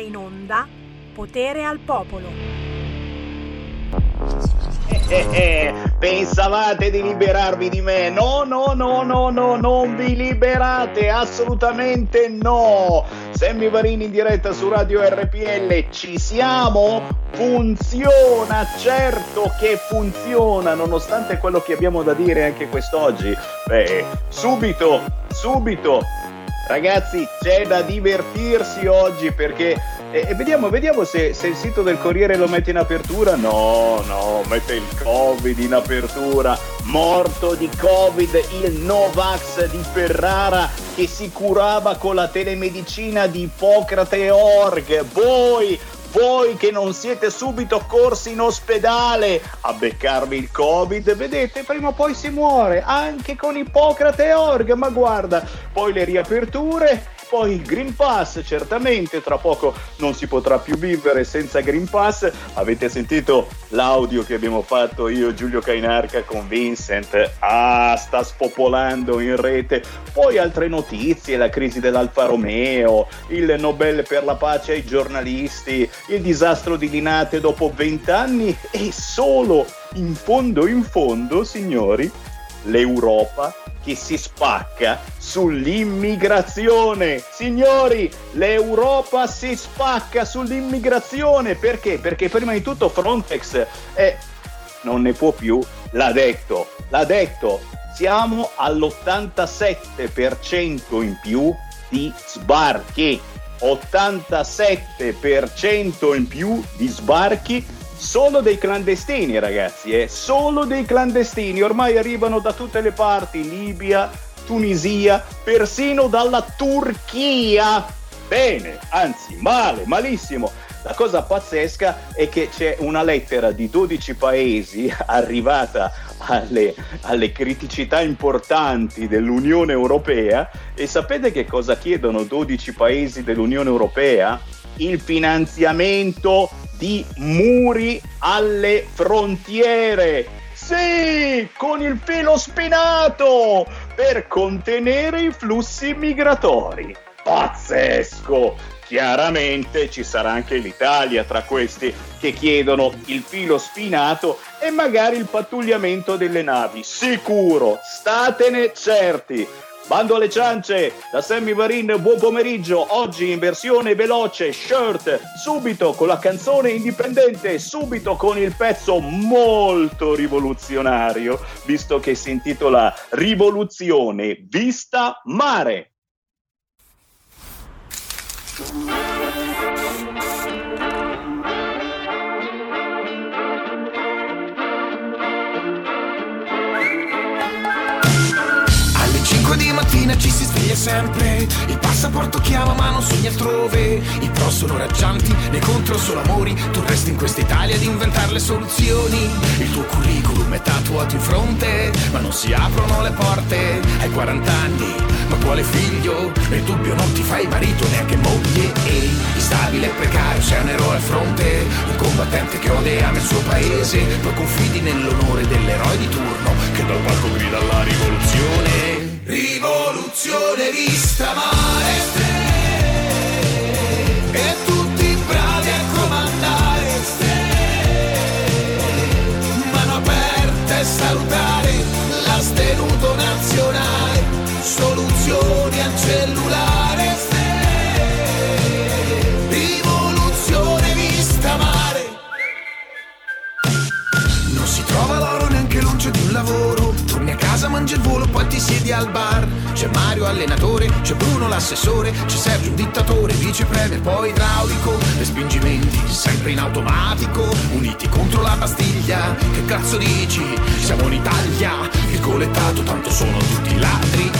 in onda Potere al Popolo. Eh, eh, pensavate di liberarvi di me? No, no, no, no, no, non vi liberate, assolutamente no. Sammy Varini in diretta su Radio RPL, ci siamo? Funziona, certo che funziona, nonostante quello che abbiamo da dire anche quest'oggi. Beh, subito, subito, Ragazzi, c'è da divertirsi oggi perché eh, vediamo, vediamo se, se, il sito del Corriere lo mette in apertura. No, no, mette il Covid in apertura. Morto di Covid il Novax di Ferrara che si curava con la telemedicina di Ippocrate Org. Voi voi che non siete subito corsi in ospedale a beccarvi il covid, vedete, prima o poi si muore, anche con Ippocrate Org, ma guarda, poi le riaperture poi il Green Pass, certamente tra poco non si potrà più vivere senza Green Pass. Avete sentito l'audio che abbiamo fatto io e Giulio Cainarca con Vincent? Ah, sta spopolando in rete. Poi altre notizie, la crisi dell'Alfa Romeo, il Nobel per la pace ai giornalisti, il disastro di Linate dopo vent'anni e solo in fondo in fondo, signori, l'Europa che si spacca sull'immigrazione. Signori, l'Europa si spacca sull'immigrazione. Perché? Perché prima di tutto Frontex eh, non ne può più, l'ha detto, l'ha detto. Siamo all'87% in più di sbarchi. 87% in più di sbarchi solo dei clandestini, ragazzi, eh? solo dei clandestini. Ormai arrivano da tutte le parti, Libia, Tunisia, persino dalla Turchia. Bene, anzi, male, malissimo. La cosa pazzesca è che c'è una lettera di 12 paesi arrivata alle, alle, criticità importanti dell'Unione Europea e sapete che cosa chiedono 12 paesi dell'Unione Europea? Il finanziamento di muri alle frontiere. Sì, con il filo spinato per contenere i flussi migratori. Pazzesco! Chiaramente ci sarà anche l'Italia tra questi che chiedono il filo spinato e magari il pattugliamento delle navi. Sicuro, statene certi. Bando alle ciance, da Sammy Varin, buon pomeriggio. Oggi in versione veloce, shirt, subito con la canzone indipendente, subito con il pezzo molto rivoluzionario, visto che si intitola Rivoluzione Vista Mare. Música ci si sveglia sempre Il passaporto chiama ma non sogna altrove. I pro sono raggianti, nei contro solo amori. Tu resti in questa Italia ad inventare le soluzioni. Il tuo curriculum è tatuato in fronte Ma non si aprono le porte. Hai 40 anni, ma quale figlio? Nel dubbio non ti fai marito neanche moglie. Ehi, instabile e precario, sei un eroe al fronte. Un combattente che odia ama il suo paese Poi confidi nell'onore dell'eroe di turno Che dal palco grida alla rivoluzione Rivoluzione vista mare E tutti bravi a comandare Mano aperta e salutare L'astenuto nazionale Soluzioni al cellulare Rivoluzione vista mare. Non si trova l'oro neanche luce di lavoro casa, mangi il volo, poi ti siedi al bar. C'è Mario allenatore, c'è Bruno l'assessore, c'è Sergio dittatore, vice premier, poi idraulico. Respingimenti sempre in automatico, uniti contro la Bastiglia. Che cazzo dici? Siamo in Italia, il colettato tanto sono tutti ladri.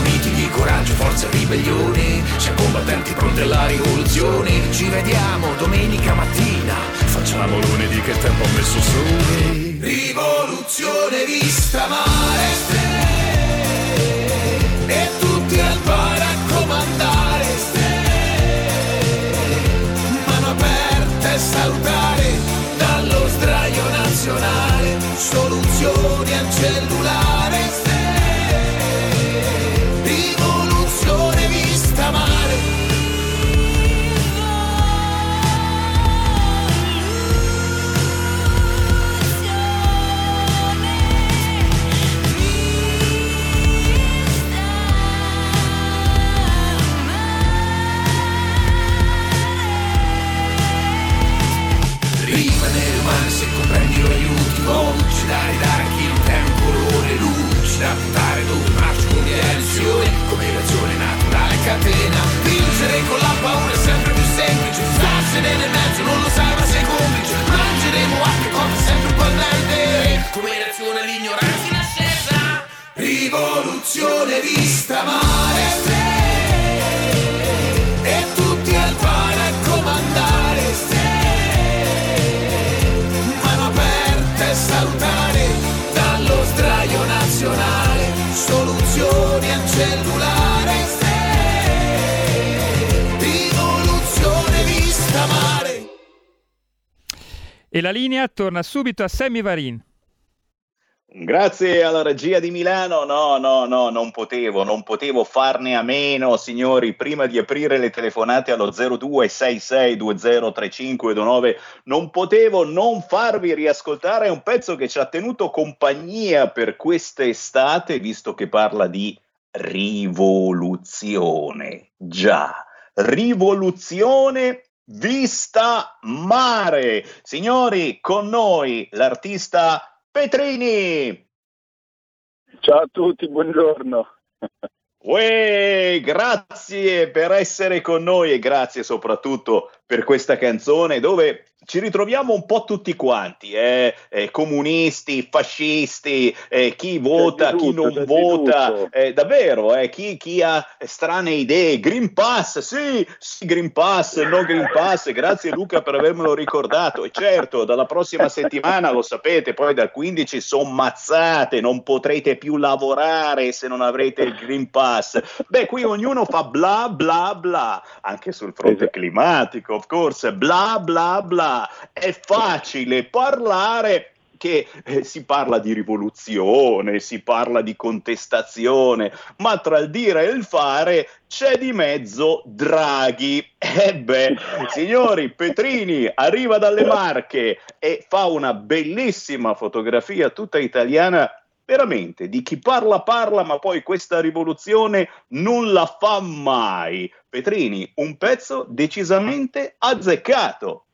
Uniti di coraggio, forza e ribellione. Siamo combattenti pronti alla rivoluzione. Ci vediamo domenica mattina. Facciamo lunedì che tempo ha messo sole. Rivoluzione vista mare se ne nel mezzo non lo sa se sei complice. Mangeremo altre cose sempre bollente Come reazione all'ignoranza in ascesa. Rivoluzione vista male E la linea torna subito a Sammy Varin. Grazie alla regia di Milano, no, no, no, non potevo, non potevo farne a meno, signori, prima di aprire le telefonate allo 0266203529, non potevo non farvi riascoltare un pezzo che ci ha tenuto compagnia per quest'estate, visto che parla di rivoluzione. Già, rivoluzione vista mare. Signori, con noi l'artista Petrini. Ciao a tutti, buongiorno. Uè, grazie per essere con noi e grazie soprattutto per questa canzone dove ci ritroviamo un po' tutti quanti, eh? Eh, comunisti, fascisti, eh, chi vota, tutto, chi non vota, eh, davvero, eh, chi, chi, ha strane idee, Green Pass, sì, sì, Green Pass, no Green Pass, grazie Luca per avermelo ricordato, e certo, dalla prossima settimana, lo sapete, poi dal 15 sono mazzate, non potrete più lavorare se non avrete il Green Pass. Beh, qui ognuno fa bla bla bla, anche sul fronte esatto. climatico, of course, bla bla bla è facile parlare che eh, si parla di rivoluzione, si parla di contestazione, ma tra il dire e il fare c'è di mezzo Draghi. E beh, signori, Petrini arriva dalle Marche e fa una bellissima fotografia tutta italiana veramente di chi parla parla, ma poi questa rivoluzione non la fa mai. Petrini, un pezzo decisamente azzeccato.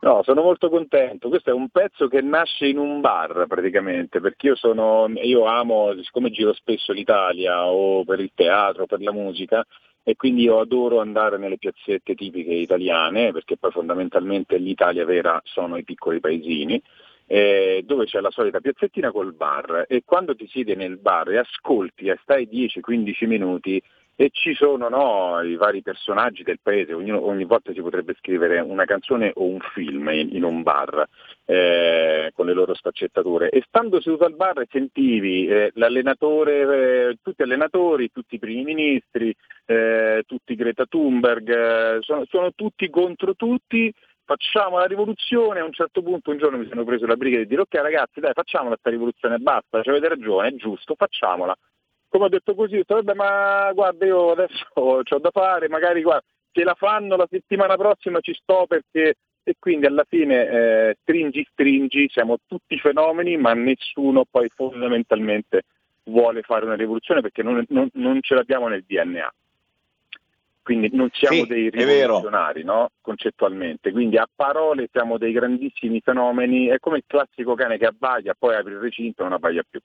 No, sono molto contento. Questo è un pezzo che nasce in un bar praticamente, perché io, sono, io amo, siccome giro spesso l'Italia o per il teatro, per la musica, e quindi io adoro andare nelle piazzette tipiche italiane, perché poi fondamentalmente l'Italia vera sono i piccoli paesini, eh, dove c'è la solita piazzettina col bar e quando ti siedi nel bar e ascolti e stai 10-15 minuti e ci sono no, i vari personaggi del paese, ognuno, ogni volta si potrebbe scrivere una canzone o un film in, in un bar eh, con le loro sfaccettature. E stando seduto al bar sentivi eh, l'allenatore, eh, tutti allenatori, tutti i primi ministri, eh, tutti Greta Thunberg, eh, sono, sono tutti contro tutti. Facciamo la rivoluzione, a un certo punto un giorno mi sono preso la briga di dire ok ragazzi dai facciamo questa rivoluzione, basta, avete ragione, è giusto, facciamola come ho detto così, ho detto, vabbè, ma guarda, io adesso ho da fare, magari guarda, se la fanno la settimana prossima ci sto perché e quindi alla fine eh, stringi stringi, siamo tutti fenomeni, ma nessuno poi fondamentalmente vuole fare una rivoluzione perché non, non, non ce l'abbiamo nel DNA. Quindi non siamo sì, dei rivoluzionari, no? concettualmente. Quindi a parole siamo dei grandissimi fenomeni, è come il classico cane che abbaglia, poi apre il recinto e non abbaglia più.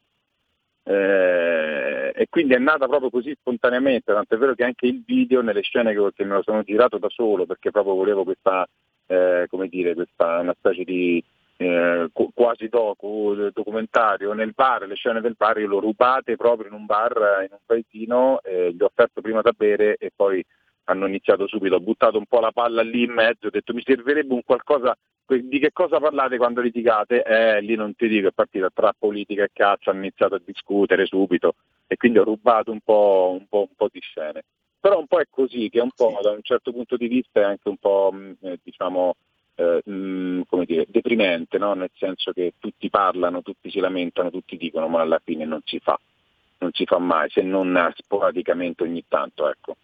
Eh, e quindi è nata proprio così spontaneamente, tant'è vero che anche il video nelle scene che, che me lo sono girato da solo perché proprio volevo questa, eh, come dire, questa una specie di eh, quasi docu, documentario. Nel bar, le scene del bar io l'ho rubate proprio in un bar in un paesino, eh, gli ho offerto prima da bere e poi hanno iniziato subito, ho buttato un po' la palla lì in mezzo, ho detto mi servirebbe un qualcosa di che cosa parlate quando litigate? Eh, lì non ti dico, è partita tra politica e caccia, hanno iniziato a discutere subito e quindi ho rubato un po', un po', un po di scene. Però un po' è così, che un po' da un certo punto di vista è anche un po' mm, eh, diciamo, eh, mh, mm, come dire, deprimente, no? nel senso che tutti parlano, tutti si lamentano, tutti dicono, ma alla fine non si fa, non si fa mai, se non sporadicamente ogni tanto. Ecco.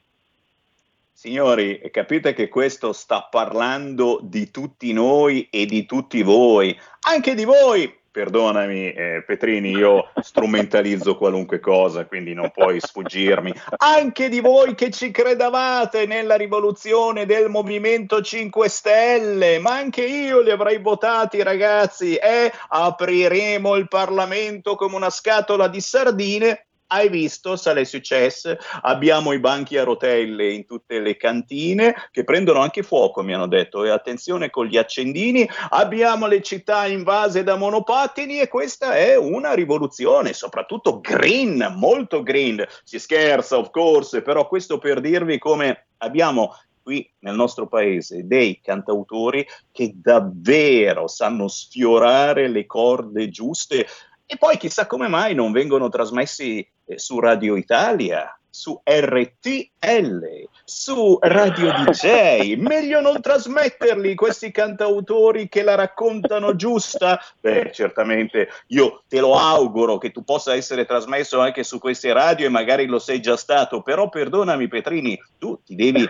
Signori, capite che questo sta parlando di tutti noi e di tutti voi, anche di voi. Perdonami eh, Petrini, io strumentalizzo qualunque cosa, quindi non puoi sfuggirmi. Anche di voi che ci credevate nella rivoluzione del Movimento 5 Stelle, ma anche io li avrei votati ragazzi e apriremo il Parlamento come una scatola di sardine hai visto, sale successo, abbiamo i banchi a rotelle in tutte le cantine che prendono anche fuoco, mi hanno detto, e attenzione con gli accendini, abbiamo le città invase da monopattini e questa è una rivoluzione, soprattutto green, molto green, si scherza of course, però questo per dirvi come abbiamo qui nel nostro paese dei cantautori che davvero sanno sfiorare le corde giuste e poi chissà come mai non vengono trasmessi su Radio Italia, su RTL, su Radio DJ. Meglio non trasmetterli questi cantautori che la raccontano giusta? Beh, certamente io te lo auguro che tu possa essere trasmesso anche su queste radio e magari lo sei già stato, però perdonami Petrini, tu ti devi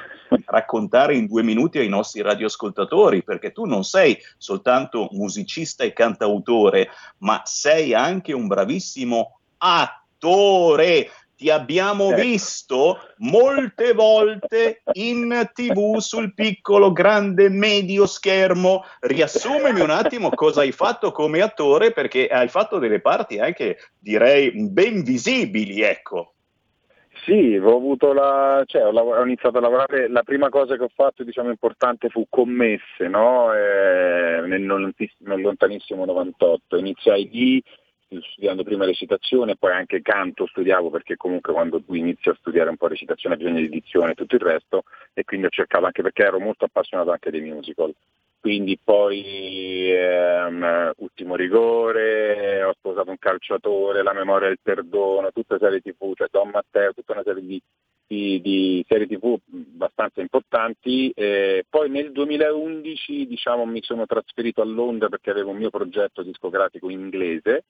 raccontare in due minuti ai nostri radioascoltatori perché tu non sei soltanto musicista e cantautore, ma sei anche un bravissimo attore ti abbiamo ecco. visto molte volte in tv sul piccolo, grande, medio schermo. Riassumemi un attimo cosa hai fatto come attore, perché hai fatto delle parti anche, direi, ben visibili, ecco. Sì, ho, avuto la, cioè, ho, lav- ho, iniziato a lavorare, la prima cosa che ho fatto diciamo, importante fu commesse no? eh, nel, nel, lontanissimo 98. Iniziai lì studiando prima recitazione, poi anche canto studiavo perché comunque quando tu inizi a studiare un po' recitazione hai bisogno di dizione e tutto il resto e quindi ho cercato anche perché ero molto appassionato anche dei musical. Quindi poi ehm, Ultimo Rigore, ho sposato un calciatore, La memoria del perdono, tutta serie tv, cioè Don Matteo, tutta una serie di, di, di serie tv abbastanza importanti. Eh, poi nel 2011 diciamo, mi sono trasferito a Londra perché avevo un mio progetto discografico in inglese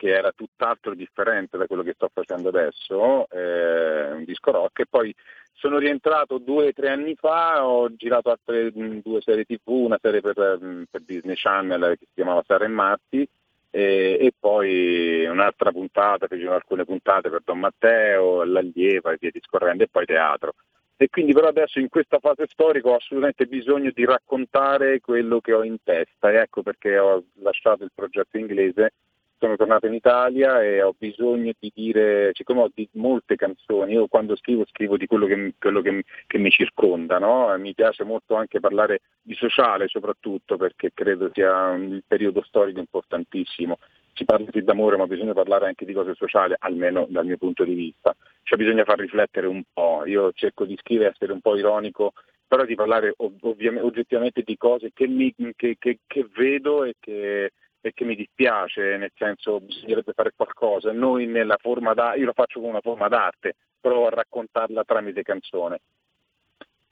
che era tutt'altro differente da quello che sto facendo adesso, eh, un disco rock, e poi sono rientrato due o tre anni fa, ho girato altre mm, due serie tv, una serie per, mm, per Disney Channel che si chiamava Sara e Matti, e, e, poi un'altra puntata, fecero alcune puntate per Don Matteo, l'Allieva e via discorrendo, e poi teatro. E quindi però adesso in questa fase storica ho assolutamente bisogno di raccontare quello che ho in testa, e ecco perché ho lasciato il progetto inglese sono tornato in Italia e ho bisogno di dire, siccome ho di molte canzoni, io quando scrivo scrivo di quello che, quello che, che mi circonda, no? mi piace molto anche parlare di sociale soprattutto perché credo sia un periodo storico importantissimo. Si parla sì d'amore ma bisogna parlare anche di cose sociali, almeno dal mio punto di vista. Cioè bisogna far riflettere un po', io cerco di scrivere, essere un po' ironico, però di parlare ovvi- oggettivamente di cose che, mi, che, che vedo e che e che mi dispiace, nel senso bisognerebbe fare qualcosa. Noi nella forma d'arte, io lo faccio con una forma d'arte, provo a raccontarla tramite canzone.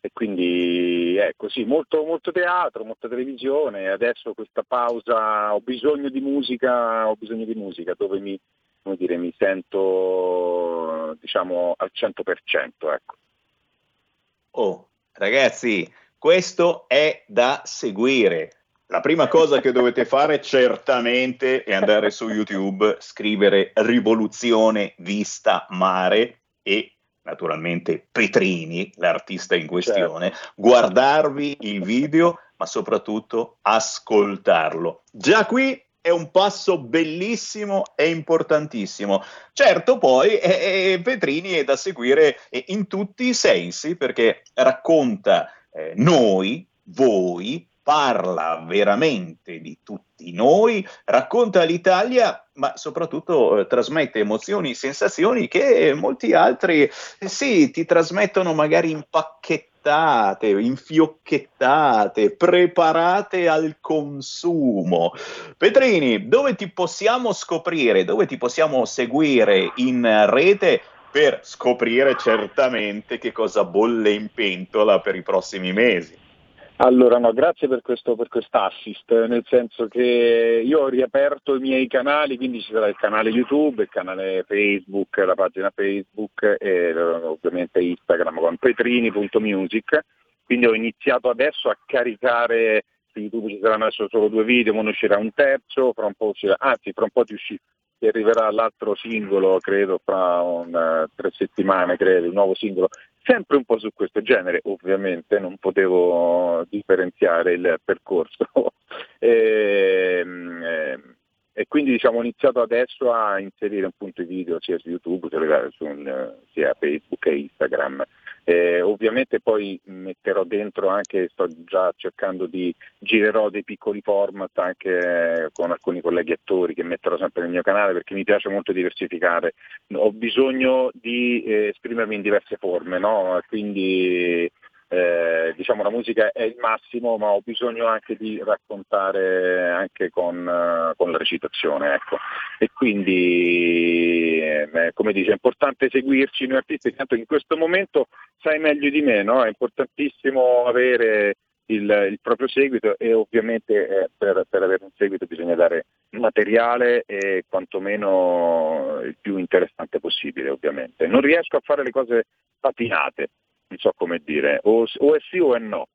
E quindi è così, molto, molto teatro, molta televisione, adesso questa pausa, ho bisogno di musica, ho bisogno di musica dove mi, dire, mi sento diciamo al 100%. Ecco. Oh, ragazzi, questo è da seguire la prima cosa che dovete fare certamente è andare su YouTube, scrivere Rivoluzione Vista Mare e naturalmente Petrini, l'artista in questione, certo. guardarvi il video, ma soprattutto ascoltarlo. Già qui è un passo bellissimo e importantissimo. Certo, poi eh, eh, Petrini è da seguire in tutti i sensi perché racconta eh, noi, voi, parla veramente di tutti noi, racconta l'Italia, ma soprattutto eh, trasmette emozioni, sensazioni che molti altri, eh, sì, ti trasmettono magari impacchettate, infiocchettate, preparate al consumo. Petrini, dove ti possiamo scoprire, dove ti possiamo seguire in rete? per scoprire certamente che cosa bolle in pentola per i prossimi mesi. Allora, no, grazie per questo per assist, nel senso che io ho riaperto i miei canali, quindi ci sarà il canale YouTube, il canale Facebook, la pagina Facebook e ovviamente Instagram con petrini.music, quindi ho iniziato adesso a caricare, su YouTube ci saranno adesso solo due video, ne uscirà un terzo, fra un po' uscirà, anzi fra un po' ti uscirà che arriverà l'altro singolo, credo, fra un, uh, tre settimane, credo, il nuovo singolo, sempre un po' su questo genere, ovviamente, non potevo differenziare il percorso. e, ehm, e, e, quindi diciamo, ho iniziato adesso a inserire appunto i video sia su YouTube, sia Facebook che Instagram. Eh, ovviamente poi metterò dentro anche, sto già cercando di, girerò dei piccoli format anche con alcuni colleghi attori che metterò sempre nel mio canale perché mi piace molto diversificare. Ho bisogno di eh, esprimermi in diverse forme, no? quindi eh, diciamo la musica è il massimo, ma ho bisogno anche di raccontare anche con, uh, con la recitazione. Ecco. E quindi, eh, come dice, è importante seguirci noi artisti, tanto in questo momento sai meglio di me, no? è importantissimo avere il, il, proprio seguito e ovviamente eh, per, per, avere un seguito bisogna dare materiale e quantomeno il più interessante possibile ovviamente. Non riesco a fare le cose patinate, non so come dire, o, o è sì o è no.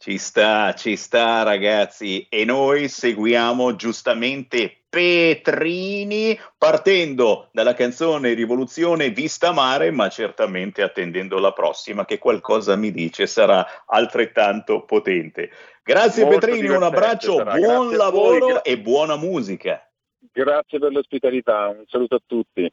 Ci sta, ci sta ragazzi e noi seguiamo giustamente Petrini partendo dalla canzone Rivoluzione Vista Mare ma certamente attendendo la prossima che qualcosa mi dice sarà altrettanto potente. Grazie Molto Petrini, un abbraccio, sarà. buon Grazie lavoro voi, e buona musica. Grazie per l'ospitalità, un saluto a tutti.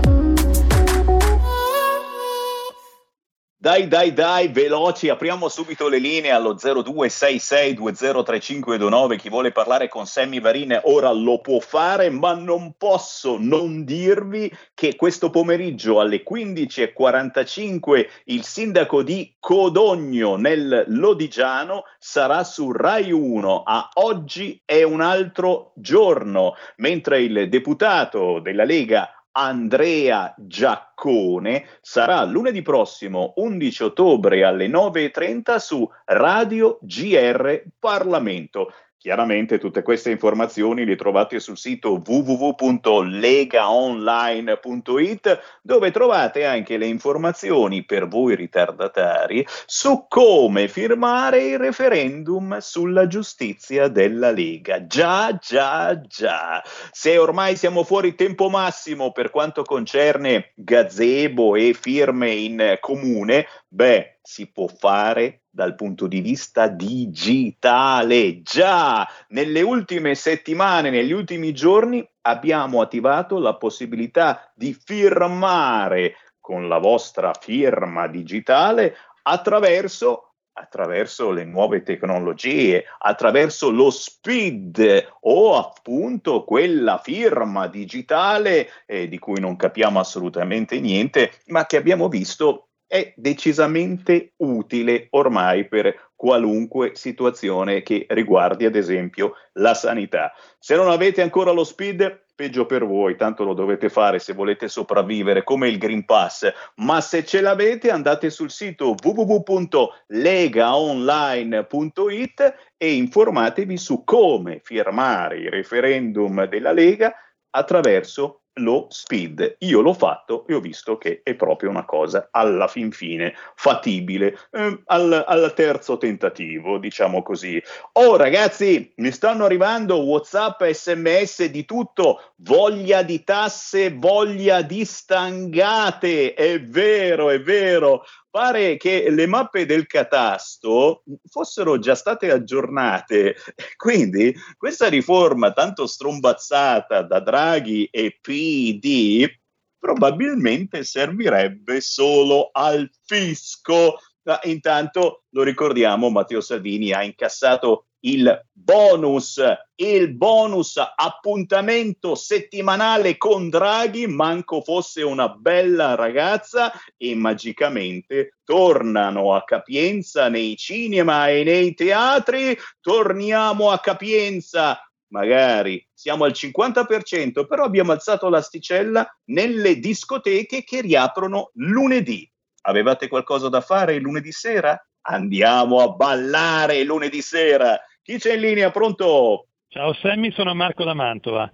Dai, dai, dai, veloci, apriamo subito le linee allo 0266203529. Chi vuole parlare con Sammy Varin ora lo può fare, ma non posso non dirvi che questo pomeriggio alle 15.45 il sindaco di Codogno nel Lodigiano sarà su Rai 1. A oggi è un altro giorno, mentre il deputato della Lega Andrea Giaccone sarà lunedì prossimo 11 ottobre alle 9.30 su Radio GR Parlamento. Chiaramente tutte queste informazioni le trovate sul sito www.legaonline.it dove trovate anche le informazioni per voi ritardatari su come firmare il referendum sulla giustizia della Lega. Già, già, già. Se ormai siamo fuori tempo massimo per quanto concerne gazebo e firme in comune, beh, si può fare dal punto di vista digitale. Già nelle ultime settimane, negli ultimi giorni, abbiamo attivato la possibilità di firmare con la vostra firma digitale attraverso attraverso le nuove tecnologie, attraverso lo SPID o appunto quella firma digitale eh, di cui non capiamo assolutamente niente, ma che abbiamo visto è decisamente utile ormai per qualunque situazione che riguardi ad esempio la sanità. Se non avete ancora lo SPID, peggio per voi, tanto lo dovete fare se volete sopravvivere come il Green Pass, ma se ce l'avete andate sul sito www.legaonline.it e informatevi su come firmare il referendum della Lega attraverso lo speed. Io l'ho fatto e ho visto che è proprio una cosa alla fin fine fattibile, eh, al, al, terzo tentativo, diciamo così. Oh ragazzi, mi stanno arrivando WhatsApp, SMS di tutto, voglia di tasse, voglia di stangate, è vero, è vero pare che le mappe del catasto fossero già state aggiornate. Quindi questa riforma tanto strombazzata da Draghi e PD probabilmente servirebbe solo al fisco. Ma intanto lo ricordiamo, Matteo Salvini ha incassato il bonus, il bonus appuntamento settimanale con Draghi, manco fosse una bella ragazza e magicamente tornano a capienza nei cinema e nei teatri, torniamo a capienza magari siamo al 50%, però abbiamo alzato l'asticella nelle discoteche che riaprono lunedì. Avevate qualcosa da fare lunedì sera? Andiamo a ballare lunedì sera chi c'è in linea? Pronto? Ciao Sammy, sono Marco da Mantova.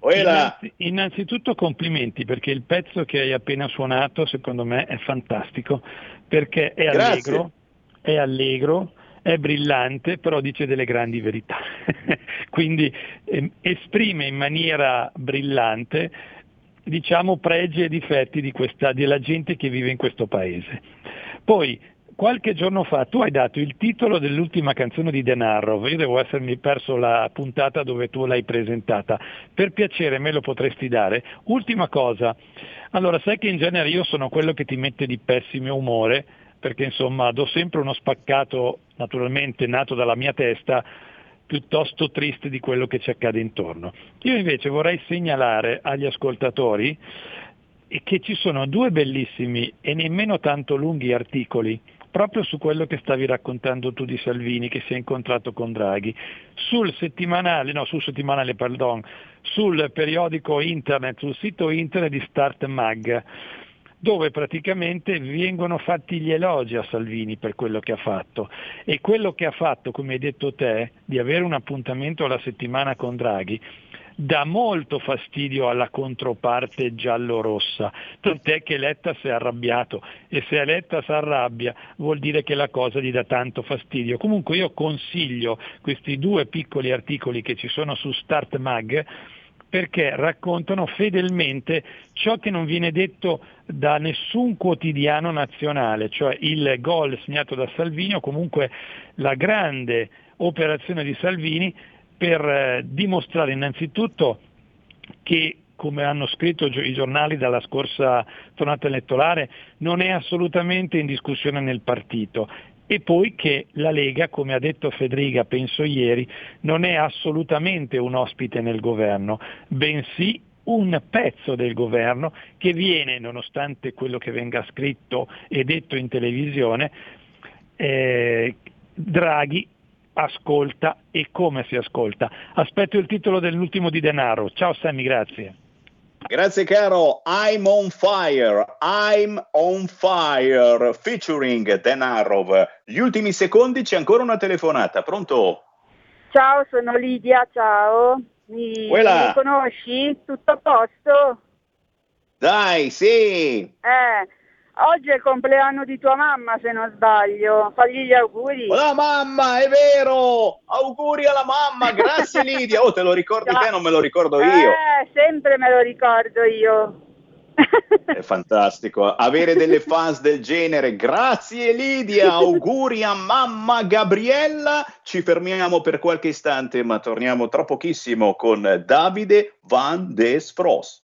Innanzi, innanzitutto complimenti perché il pezzo che hai appena suonato secondo me è fantastico perché è allegro, è allegro, è brillante, però dice delle grandi verità. Quindi eh, esprime in maniera brillante diciamo pregi e difetti di questa, della gente che vive in questo paese. Poi qualche giorno fa tu hai dato il titolo dell'ultima canzone di Denarro, io devo essermi perso la puntata dove tu l'hai presentata, per piacere me lo potresti dare. Ultima cosa, allora sai che in genere io sono quello che ti mette di pessimo umore, perché insomma do sempre uno spaccato naturalmente nato dalla mia testa piuttosto triste di quello che ci accade intorno. Io invece vorrei segnalare agli ascoltatori che ci sono due bellissimi e nemmeno tanto lunghi articoli proprio su quello che stavi raccontando tu di Salvini che si è incontrato con Draghi. Sul settimanale, no, sul settimanale, pardon, sul periodico internet, sul sito internet di Start Mag dove praticamente vengono fatti gli elogi a Salvini per quello che ha fatto e quello che ha fatto, come hai detto te, di avere un appuntamento alla settimana con Draghi, dà molto fastidio alla controparte giallo-rossa, tant'è che Letta si è arrabbiato e se Letta si arrabbia vuol dire che la cosa gli dà tanto fastidio. Comunque io consiglio questi due piccoli articoli che ci sono su Start Mag perché raccontano fedelmente ciò che non viene detto da nessun quotidiano nazionale, cioè il gol segnato da Salvini o comunque la grande operazione di Salvini per eh, dimostrare innanzitutto che come hanno scritto i giornali dalla scorsa tornata elettorale, non è assolutamente in discussione nel partito. E poi che la Lega, come ha detto Federica, penso ieri, non è assolutamente un ospite nel governo, bensì un pezzo del governo che viene, nonostante quello che venga scritto e detto in televisione, eh, Draghi ascolta e come si ascolta. Aspetto il titolo dell'ultimo di Denaro. Ciao Sammy, grazie. Grazie caro, I'm on fire, I'm on fire, featuring Denarov. Gli ultimi secondi c'è ancora una telefonata, pronto? Ciao, sono Lidia, ciao. Mi, mi conosci? Tutto a posto? Dai, sì. Eh, Oggi è il compleanno di tua mamma, se non sbaglio. Fagli gli auguri. La mamma, è vero! Auguri alla mamma, grazie Lidia. Oh, te lo ricordi te, non me lo ricordo io. Eh, sempre me lo ricordo io. È fantastico avere delle fans del genere. Grazie Lidia, auguri a mamma Gabriella. Ci fermiamo per qualche istante, ma torniamo tra pochissimo con Davide Van Des Fros.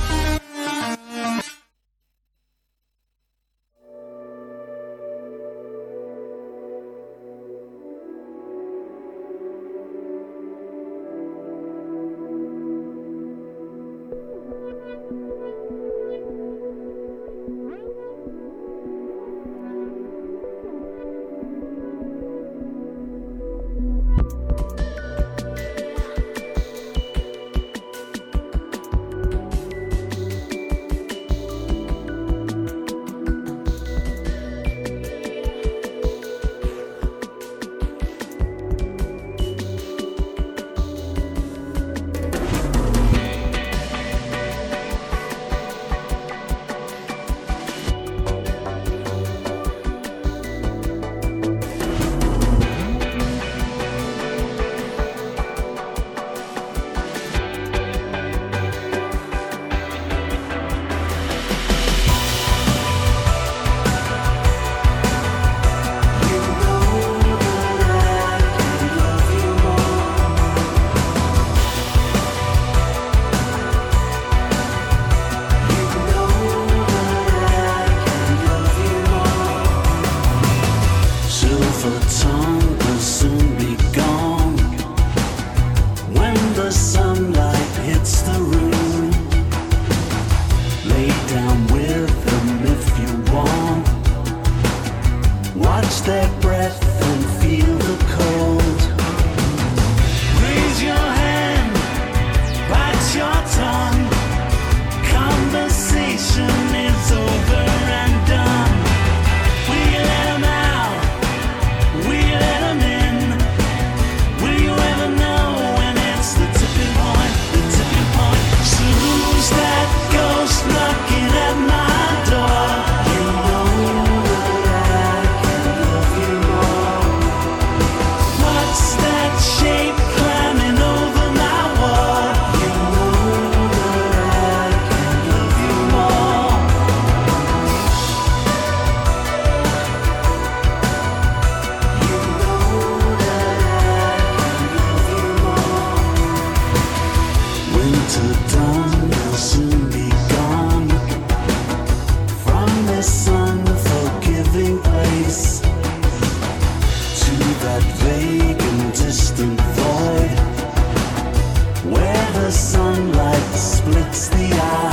Sunlight splits the eye.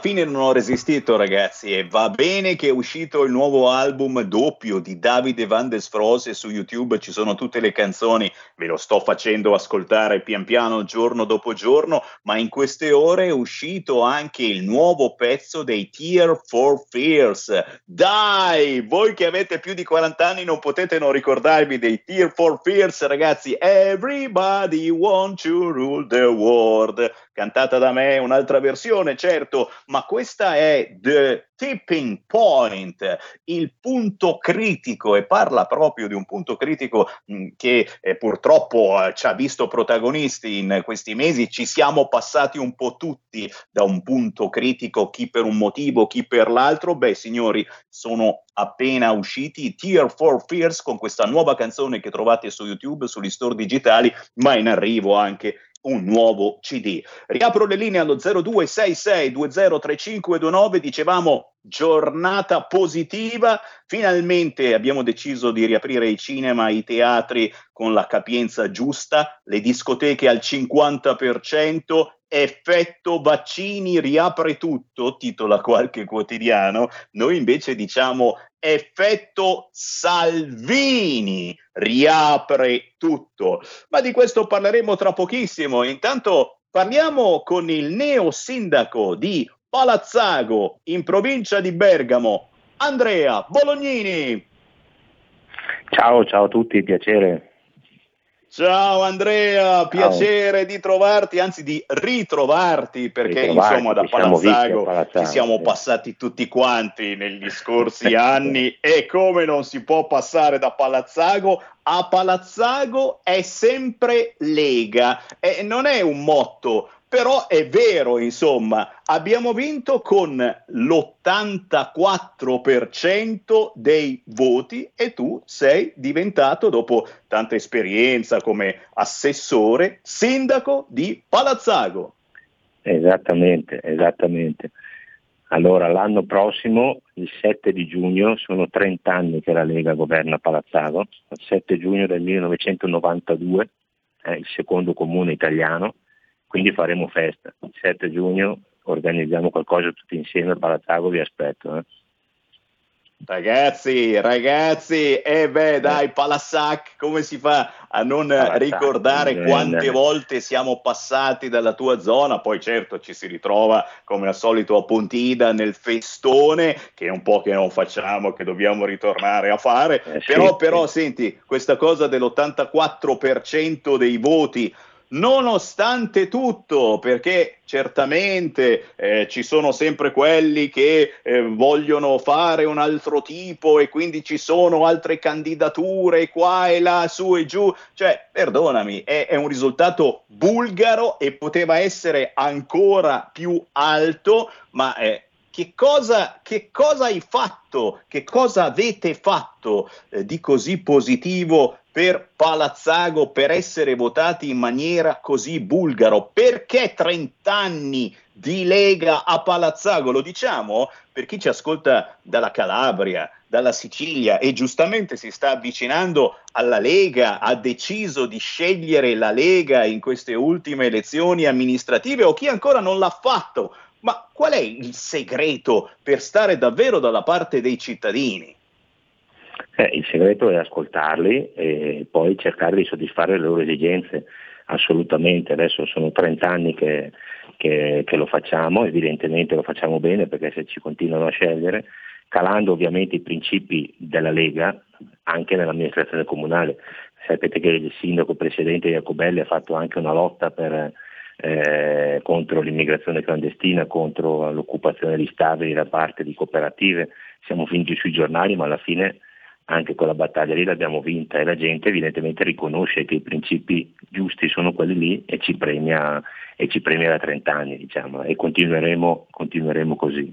Fine non ho resistito, ragazzi, e va bene che è uscito il nuovo album doppio di Davide Van des Frose su YouTube, ci sono tutte le canzoni, ve lo sto facendo ascoltare pian piano giorno dopo giorno, ma in queste ore è uscito anche il nuovo pezzo dei Tear for Fears. Dai, voi che avete più di 40 anni non potete non ricordarvi dei Tear for Fears, ragazzi. Everybody wants to rule the world cantata da me un'altra versione, certo, ma questa è The Tipping Point, il punto critico, e parla proprio di un punto critico mh, che eh, purtroppo eh, ci ha visto protagonisti in questi mesi, ci siamo passati un po' tutti da un punto critico, chi per un motivo, chi per l'altro. Beh, signori, sono appena usciti Tear for Fears con questa nuova canzone che trovate su YouTube, sugli store digitali, ma in arrivo anche un nuovo CD. Riapro le linee allo 0266203529, dicevamo giornata positiva, finalmente abbiamo deciso di riaprire i cinema, i teatri con la capienza giusta, le discoteche al 50%, effetto vaccini riapre tutto, titola qualche quotidiano, noi invece diciamo effetto Salvini riapre tutto. Ma di questo parleremo tra pochissimo. Intanto parliamo con il neo sindaco di Palazzago in provincia di Bergamo, Andrea Bolognini. Ciao, ciao a tutti, piacere. Ciao Andrea, piacere Ciao. di trovarti, anzi di ritrovarti, perché ritrovarti, insomma da Palazzago ci siamo passati tutti quanti negli scorsi anni e come non si può passare da Palazzago a Palazzago è sempre Lega e non è un motto però è vero, insomma, abbiamo vinto con l'84% dei voti e tu sei diventato, dopo tanta esperienza come assessore, sindaco di Palazzago. Esattamente, esattamente. Allora, l'anno prossimo, il 7 di giugno, sono 30 anni che la Lega governa Palazzago, il 7 giugno del 1992, è il secondo comune italiano, quindi faremo festa. Il 7 giugno organizziamo qualcosa tutti insieme a Palazzago, vi aspetto. Eh. Ragazzi, ragazzi, e eh beh dai, Palassac, come si fa a non Palassac, ricordare quante volte siamo passati dalla tua zona? Poi certo ci si ritrova come al solito a Pontida nel festone, che è un po' che non facciamo, che dobbiamo ritornare a fare, eh, però, sì, però sì. senti, questa cosa dell'84% dei voti nonostante tutto, perché certamente eh, ci sono sempre quelli che eh, vogliono fare un altro tipo e quindi ci sono altre candidature qua e là, su e giù, cioè, perdonami, è, è un risultato bulgaro e poteva essere ancora più alto, ma eh, che cosa, che cosa, hai fatto, che cosa avete fatto eh, di così positivo per Palazzago per essere votati in maniera così bulgaro? Perché 30 anni di Lega a Palazzago? Lo diciamo per chi ci ascolta dalla Calabria, dalla Sicilia e giustamente si sta avvicinando alla Lega, ha deciso di scegliere la Lega in queste ultime elezioni amministrative o chi ancora non l'ha fatto. Ma qual è il segreto per stare davvero dalla parte dei cittadini? Eh, il segreto è ascoltarli e poi cercare di soddisfare le loro esigenze, assolutamente. Adesso sono 30 anni che, che, che lo facciamo, evidentemente lo facciamo bene perché se ci continuano a scegliere, calando ovviamente i principi della Lega anche nell'amministrazione comunale. Sapete che il sindaco precedente Jacobelli ha fatto anche una lotta per, eh, contro l'immigrazione clandestina, contro l'occupazione di stabili da parte di cooperative. Siamo finiti sui giornali, ma alla fine anche quella battaglia lì l'abbiamo vinta e la gente evidentemente riconosce che i principi giusti sono quelli lì e ci premia, e ci premia da 30 anni diciamo, e continueremo, continueremo così.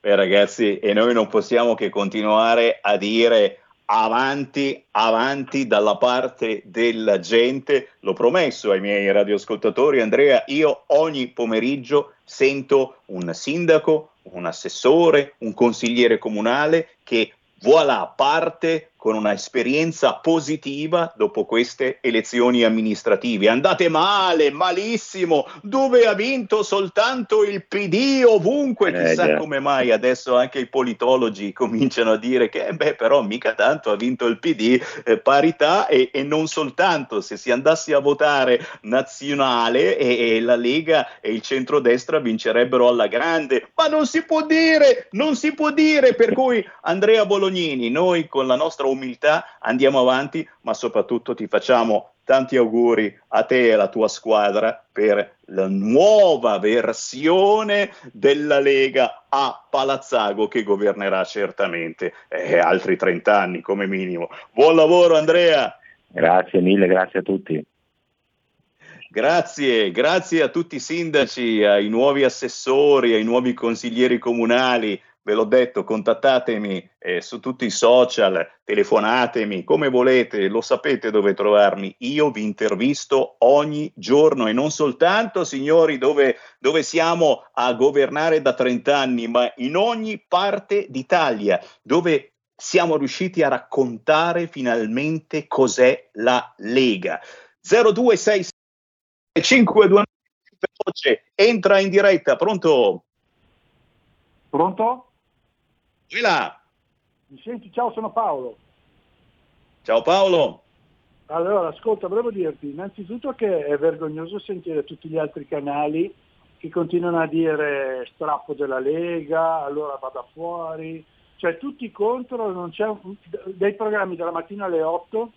Beh, ragazzi, e noi non possiamo che continuare a dire avanti, avanti dalla parte della gente. L'ho promesso ai miei radioascoltatori, Andrea, io ogni pomeriggio sento un sindaco, un assessore, un consigliere comunale che voilà parte con una esperienza positiva dopo queste elezioni amministrative. Andate male, malissimo, dove ha vinto soltanto il PD ovunque, eh, chissà yeah. come mai adesso anche i politologi cominciano a dire che beh però mica tanto ha vinto il PD, eh, parità e, e, non soltanto, se si andasse a votare nazionale e, e la Lega e il centrodestra vincerebbero alla grande, ma non si può dire, non si può dire, per cui Andrea Bolognini, noi con la nostra umiltà andiamo avanti, ma soprattutto ti facciamo tanti auguri a te e alla tua squadra per la nuova versione della Lega a Palazzago che governerà certamente eh, altri 30 anni come minimo. Buon lavoro Andrea! Grazie mille, grazie a tutti. Grazie, grazie a tutti i sindaci, ai nuovi assessori, ai nuovi consiglieri comunali, ve l'ho detto, contattatemi eh, su tutti i social, telefonatemi, come volete, lo sapete dove trovarmi. Io vi intervisto ogni giorno e non soltanto, signori, dove, dove siamo a governare da 30 anni, ma in ogni parte d'Italia, dove siamo riusciti a raccontare finalmente cos'è la Lega. 0266 529 veloce, entra in diretta, pronto? Pronto? Qui là. Mi senti? Ciao, sono Paolo. Ciao Paolo. Allora, ascolta, volevo dirti innanzitutto che è vergognoso sentire tutti gli altri canali che continuano a dire strappo della Lega, allora vada fuori, cioè tutti contro, non c'è un, dei programmi dalla mattina alle 8,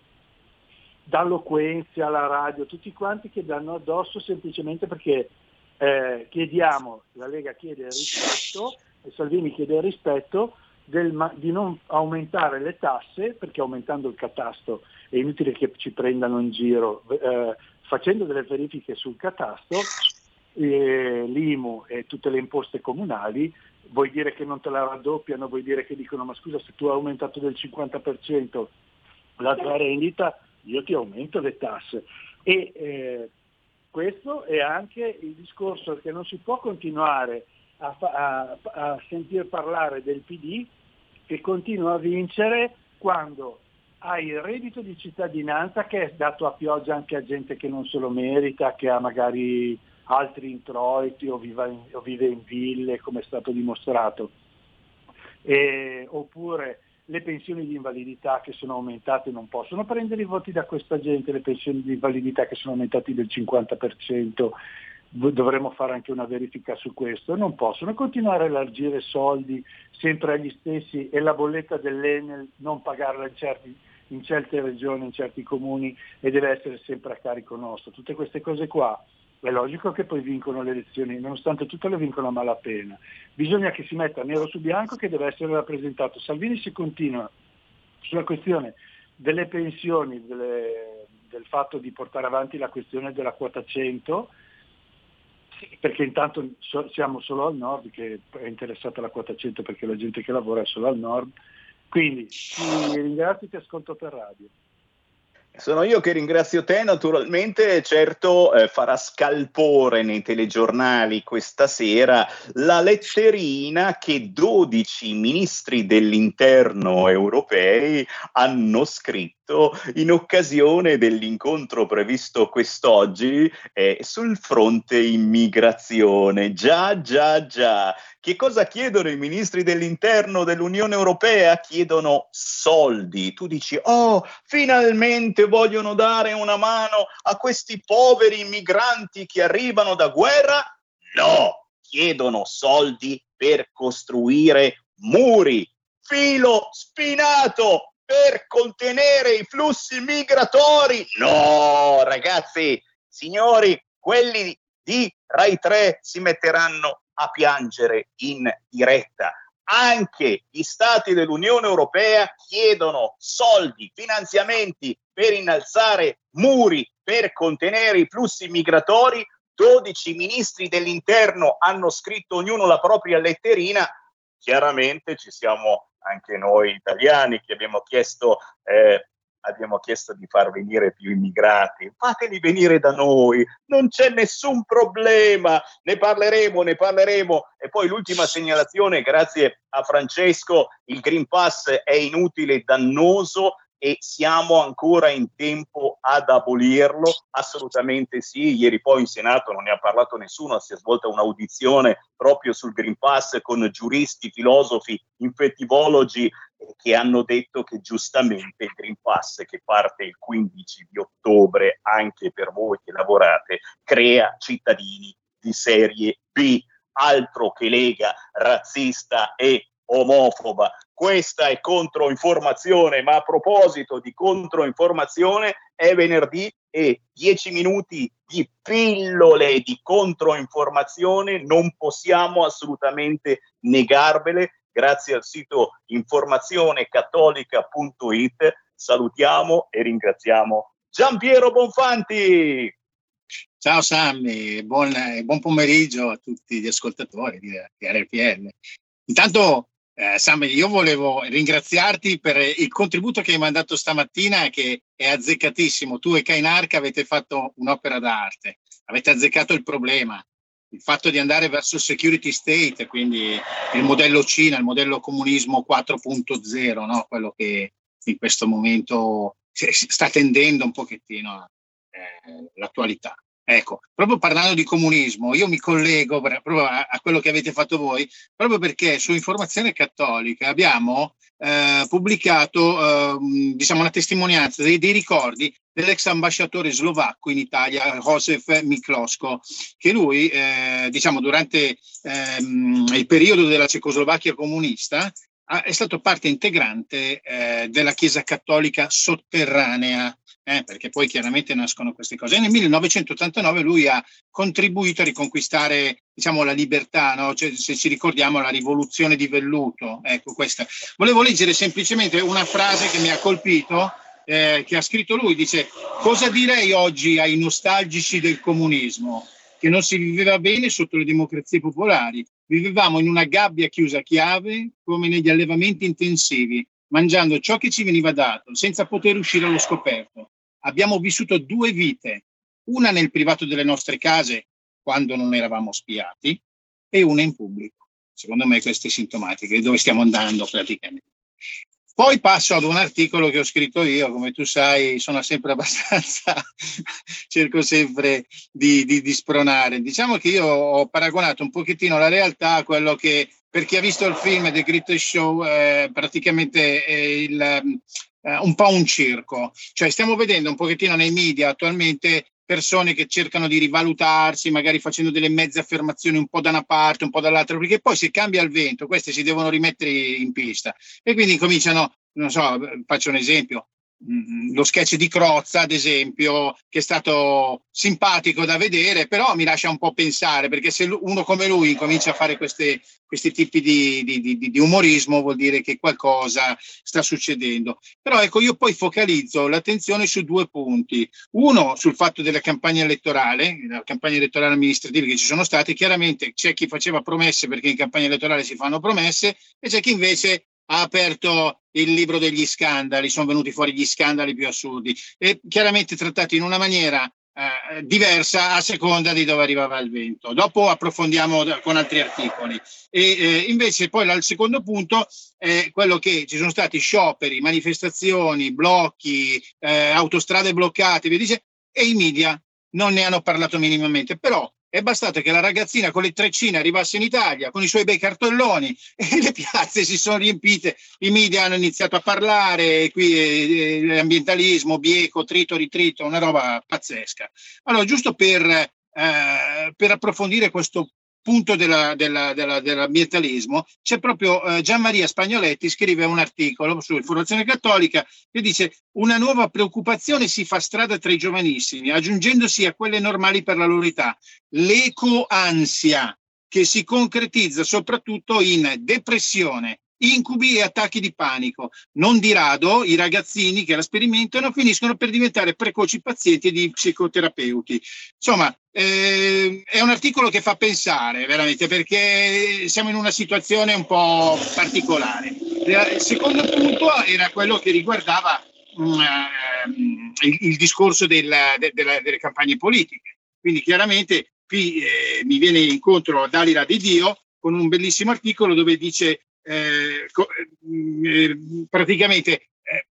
dall'Oquenzia alla radio, tutti quanti che danno addosso semplicemente perché eh, chiediamo, la Lega chiede rispetto e Salvini chiede il rispetto del, di non aumentare le tasse, perché aumentando il catasto è inutile che ci prendano in giro, eh, facendo delle verifiche sul catasto, eh, l'IMU e tutte le imposte comunali, vuoi dire che non te la raddoppiano, vuoi dire che dicono ma scusa se tu hai aumentato del 50% la tua rendita, io ti aumento le tasse. E eh, questo è anche il discorso che non si può continuare a, a, a sentir parlare del PD che continua a vincere quando hai il reddito di cittadinanza che è dato a pioggia anche a gente che non se lo merita, che ha magari altri introiti o, in, o vive in ville, come è stato dimostrato. E, oppure le pensioni di invalidità che sono aumentate non possono prendere i voti da questa gente, le pensioni di invalidità che sono aumentate del 50%, dovremmo fare anche una verifica su questo, non possono continuare a elargire soldi sempre agli stessi e la bolletta dell'Enel non pagarla in, certi, in certe regioni, in certi comuni e deve essere sempre a carico nostro. Tutte queste cose qua è logico che poi vincono le elezioni, nonostante tutto le vincono a malapena. Bisogna che si metta nero su bianco che deve essere rappresentato. Salvini si continua sulla questione delle pensioni, delle, del fatto di portare avanti la questione della quota 100, perché intanto so, siamo solo al nord, che è interessata la quota 100 perché la gente che lavora è solo al nord. Quindi ti ringrazio e ti ascolto per radio. Sono io che ringrazio te, naturalmente, certo eh, farà scalpore nei telegiornali questa sera la letterina che 12 ministri dell'interno europei hanno scritto in occasione dell'incontro previsto quest'oggi eh, sul fronte immigrazione. Già, già, già. Che cosa chiedono i ministri dell'interno dell'Unione Europea? Chiedono soldi. Tu dici, oh, finalmente vogliono dare una mano a questi poveri migranti che arrivano da guerra? No, chiedono soldi per costruire muri, filo spinato per contenere i flussi migratori. No, ragazzi, signori, quelli di Rai 3 si metteranno a piangere in diretta. Anche gli stati dell'Unione Europea chiedono soldi, finanziamenti per innalzare muri per contenere i flussi migratori. 12 ministri dell'interno hanno scritto ognuno la propria letterina. Chiaramente ci siamo anche noi italiani che abbiamo chiesto eh, abbiamo chiesto di far venire più immigrati, fateli venire da noi, non c'è nessun problema, ne parleremo, ne parleremo. E poi l'ultima segnalazione, grazie a Francesco, il Green Pass è inutile dannoso e siamo ancora in tempo ad abolirlo? Assolutamente sì. Ieri poi in Senato non ne ha parlato nessuno, si è svolta un'audizione proprio sul Green Pass con giuristi, filosofi, infettivologi eh, che hanno detto che giustamente il Green Pass che parte il 15 di ottobre anche per voi che lavorate crea cittadini di serie B, altro che lega razzista e omofoba. Questa è controinformazione, ma a proposito di controinformazione, è venerdì e 10 minuti di pillole di controinformazione non possiamo assolutamente negarvele. Grazie al sito informazionecattolica.it salutiamo e ringraziamo Giampiero Bonfanti. Ciao Sammy, buon, buon pomeriggio a tutti gli ascoltatori di, di RPL. Intanto eh, Sam, io volevo ringraziarti per il contributo che hai mandato stamattina che è azzeccatissimo. Tu e Kainark avete fatto un'opera d'arte, avete azzeccato il problema, il fatto di andare verso il security state, quindi il modello Cina, il modello comunismo 4.0, no? quello che in questo momento sta tendendo un pochettino eh, l'attualità. Ecco, proprio parlando di comunismo, io mi collego proprio a, a, quello che avete fatto voi, proprio perché su Informazione Cattolica abbiamo eh, pubblicato eh, diciamo una testimonianza dei, dei, ricordi dell'ex ambasciatore slovacco in Italia, Josef Miklosko, che lui, eh, diciamo, durante ehm, il periodo della Cecoslovacchia comunista è stato parte integrante eh, della Chiesa Cattolica sotterranea eh, perché poi chiaramente nascono queste cose. E nel 1989 lui ha contribuito a riconquistare diciamo, la libertà, no? cioè, se ci ricordiamo la rivoluzione di velluto. Ecco, questa. Volevo leggere semplicemente una frase che mi ha colpito, eh, che ha scritto lui, dice cosa direi oggi ai nostalgici del comunismo? Che non si viveva bene sotto le democrazie popolari, vivevamo in una gabbia chiusa a chiave come negli allevamenti intensivi, mangiando ciò che ci veniva dato, senza poter uscire allo scoperto abbiamo vissuto due vite, una nel privato delle nostre case quando non eravamo spiati e una in pubblico. Secondo me queste sintomatiche, dove stiamo andando praticamente. Poi passo ad un articolo che ho scritto io, come tu sai, sono sempre abbastanza, cerco sempre di, di, di, spronare. Diciamo che io ho paragonato un pochettino la realtà a quello che, per chi ha visto il film The Greatest Show, eh, praticamente è il, eh, un po' un circo. Cioè stiamo vedendo un pochettino nei media attualmente persone che cercano di rivalutarsi, magari facendo delle mezze affermazioni un po' da una parte, un po' dall'altra, perché poi se cambia il vento, queste si devono rimettere in pista e quindi cominciano, non so, faccio un esempio, lo sketch di Crozza, ad esempio, che è stato simpatico da vedere, però mi lascia un po' pensare, perché se uno come lui comincia a fare queste, questi tipi di, di, di, di, umorismo, vuol dire che qualcosa sta succedendo. Però ecco, io poi focalizzo l'attenzione su due punti. Uno, sul fatto della campagna elettorale, la campagna elettorale amministrativa che ci sono state, chiaramente c'è chi faceva promesse perché in campagna elettorale si fanno promesse e c'è chi invece ha aperto il libro degli scandali, sono venuti fuori gli scandali più assurdi e chiaramente trattati in una maniera eh, diversa a seconda di dove arrivava il vento. Dopo approfondiamo con altri articoli. E eh, invece poi il secondo punto è quello che ci sono stati scioperi, manifestazioni, blocchi, eh, autostrade bloccate, via dice, e i media non ne hanno parlato minimamente. Però è bastato che la ragazzina con le treccine arrivasse in Italia con i suoi bei cartelloni e le piazze si sono riempite, i media hanno iniziato a parlare, qui eh, eh ambientalismo, bieco, trito, ritrito, una roba pazzesca. Allora, giusto per, eh, per approfondire questo punto della, della, della, dell'ambientalismo, c'è proprio eh, Gian Maria Spagnoletti, scrive un articolo sull'informazione cattolica che dice una nuova preoccupazione si fa strada tra i giovanissimi, aggiungendosi a quelle normali per la loro età, l'ecoansia, che si concretizza soprattutto in depressione, incubi e attacchi di panico. Non di rado i ragazzini che la sperimentano finiscono per diventare precoci pazienti di psicoterapeuti. Insomma, eh, è un articolo che fa pensare veramente perché siamo in una situazione un po' particolare. Il secondo punto era quello che riguardava um, il, il, discorso della, de, della, delle campagne politiche. Quindi chiaramente qui eh, mi viene incontro Dalila Di Dio con un bellissimo articolo dove dice eh, eh, praticamente eh,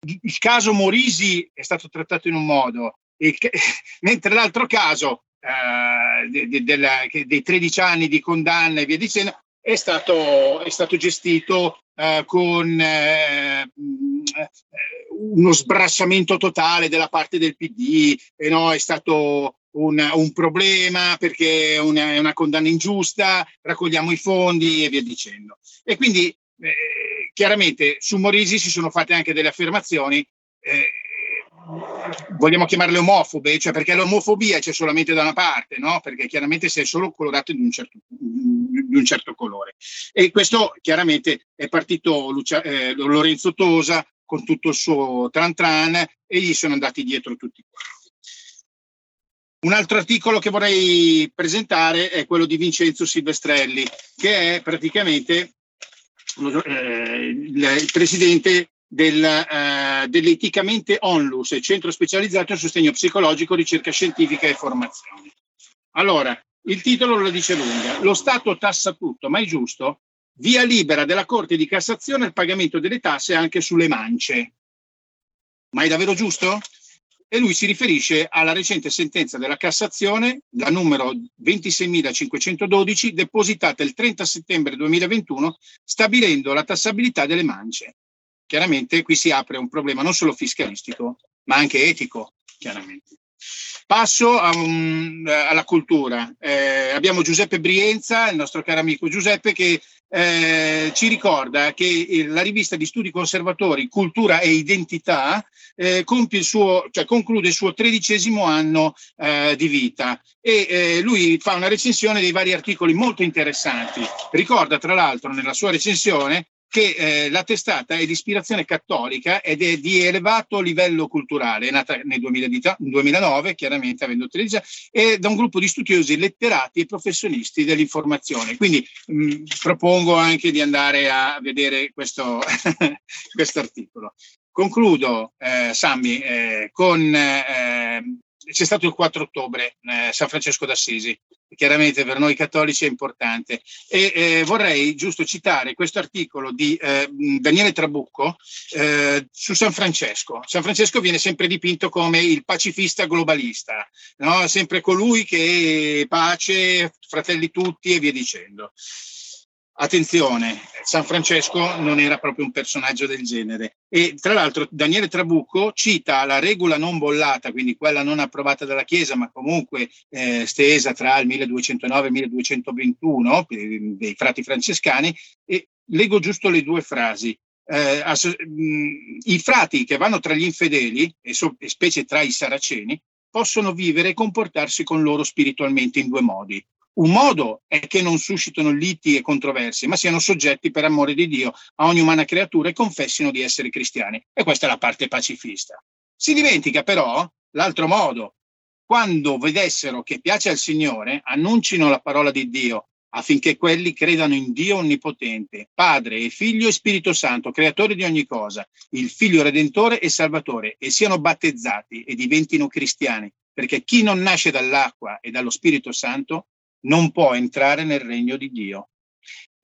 il caso Morisi è stato trattato in un modo, e, mentre l'altro caso eh, de, de, della, dei 13 anni di condanna e via dicendo è stato, è stato gestito eh, con eh, uno sbracciamento totale della parte del PD, e no, è stato un, un problema perché è una, una, condanna ingiusta, raccogliamo i fondi e via dicendo. E quindi eh, chiaramente su Morisi si sono fatte anche delle affermazioni, eh, vogliamo chiamarle omofobe, cioè perché l'omofobia c'è solamente da una parte, no? perché chiaramente si è solo colorato di un, certo, di un certo colore. E questo chiaramente è partito Lucia, eh, Lorenzo Tosa con tutto il suo tran tran e gli sono andati dietro tutti quanti. Un altro articolo che vorrei presentare è quello di Vincenzo Silvestrelli, che è praticamente eh, il presidente del, eh, dell'Eticamente Onlus, centro specializzato in sostegno psicologico, ricerca scientifica e formazione. Allora, il titolo lo dice lunga. Lo Stato tassa tutto, ma è giusto? Via libera della Corte di Cassazione al pagamento delle tasse anche sulle mance. Ma è davvero giusto? E lui si riferisce alla recente sentenza della Cassazione, la numero 26.512, depositata il 30 settembre 2021, stabilendo la tassabilità delle mance. Chiaramente qui si apre un problema non solo fiscalistico, ma anche etico, chiaramente. Passo un, alla cultura. Eh, abbiamo Giuseppe Brienza, il nostro caro amico Giuseppe, che eh, ci ricorda che la rivista di studi conservatori Cultura e Identità eh, il suo, cioè, conclude il suo tredicesimo anno eh, di vita e eh, lui fa una recensione dei vari articoli molto interessanti. Ricorda tra l'altro nella sua recensione che eh, la testata è di ispirazione cattolica ed è di elevato livello culturale, è nata nel 2009, chiaramente avendo 13 anni, e da un gruppo di studiosi letterati e professionisti dell'informazione. Quindi mh, propongo anche di andare a vedere questo articolo. Concludo, eh, Sammy, eh, con... C'è stato il 4 ottobre, eh, San Francesco d'Assisi, chiaramente per noi cattolici è importante. E eh, vorrei giusto citare questo articolo di eh, Daniele Trabucco eh, su San Francesco. San Francesco viene sempre dipinto come il pacifista globalista, no? sempre colui che pace, fratelli tutti e via dicendo. Attenzione, San Francesco non era proprio un personaggio del genere. E tra l'altro Daniele Trabucco cita la regola non bollata, quindi quella non approvata dalla Chiesa, ma comunque eh, stesa tra il 1209 e il 1221 dei frati francescani, e leggo giusto le due frasi. Eh, I frati che vanno tra gli infedeli, e, so, e specie tra i saraceni, possono vivere e comportarsi con loro spiritualmente in due modi. Un modo è che non suscitano liti e controversie, ma siano soggetti per amore di Dio a ogni umana creatura e confessino di essere cristiani. E questa è la parte pacifista. Si dimentica però l'altro modo. Quando vedessero che piace al Signore, annuncino la parola di Dio affinché quelli credano in Dio Onnipotente, Padre e Figlio e Spirito Santo, creatore di ogni cosa, il Figlio Redentore e Salvatore, e siano battezzati e diventino cristiani, perché chi non nasce dall'acqua e dallo Spirito Santo non può entrare nel regno di Dio.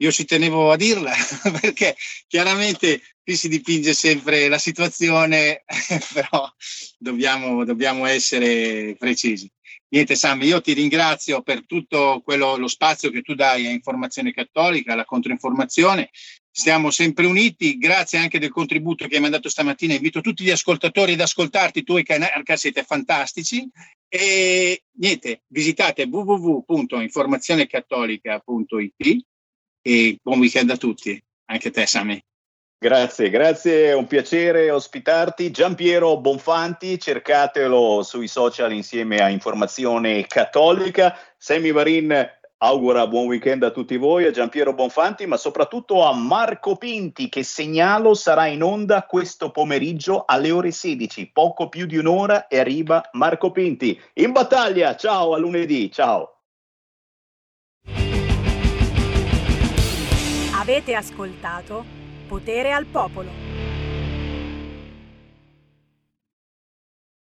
Io ci tenevo a dirla perché chiaramente qui si dipinge sempre la situazione, però dobbiamo, dobbiamo essere precisi. Niente Sam, io ti ringrazio per tutto quello, lo spazio che tu dai a informazione cattolica, alla controinformazione. Stiamo sempre uniti, grazie anche del contributo che hai mandato stamattina. Invito tutti gli ascoltatori ad ascoltarti, tu e Canarca siete fantastici. E niente, visitate www.informazionecattolica.it e buon weekend a tutti, anche a te Sami. Grazie, grazie, è un piacere ospitarti. Giampiero Bonfanti, cercatelo sui social insieme a Informazione Cattolica. Semi Varin augura buon weekend a tutti voi, a Giampiero Bonfanti, ma soprattutto a Marco Pinti, che segnalo sarà in onda questo pomeriggio alle ore 16, poco più di un'ora e arriva Marco Pinti. In battaglia, ciao, a lunedì, ciao. Avete ascoltato? Potere al popolo.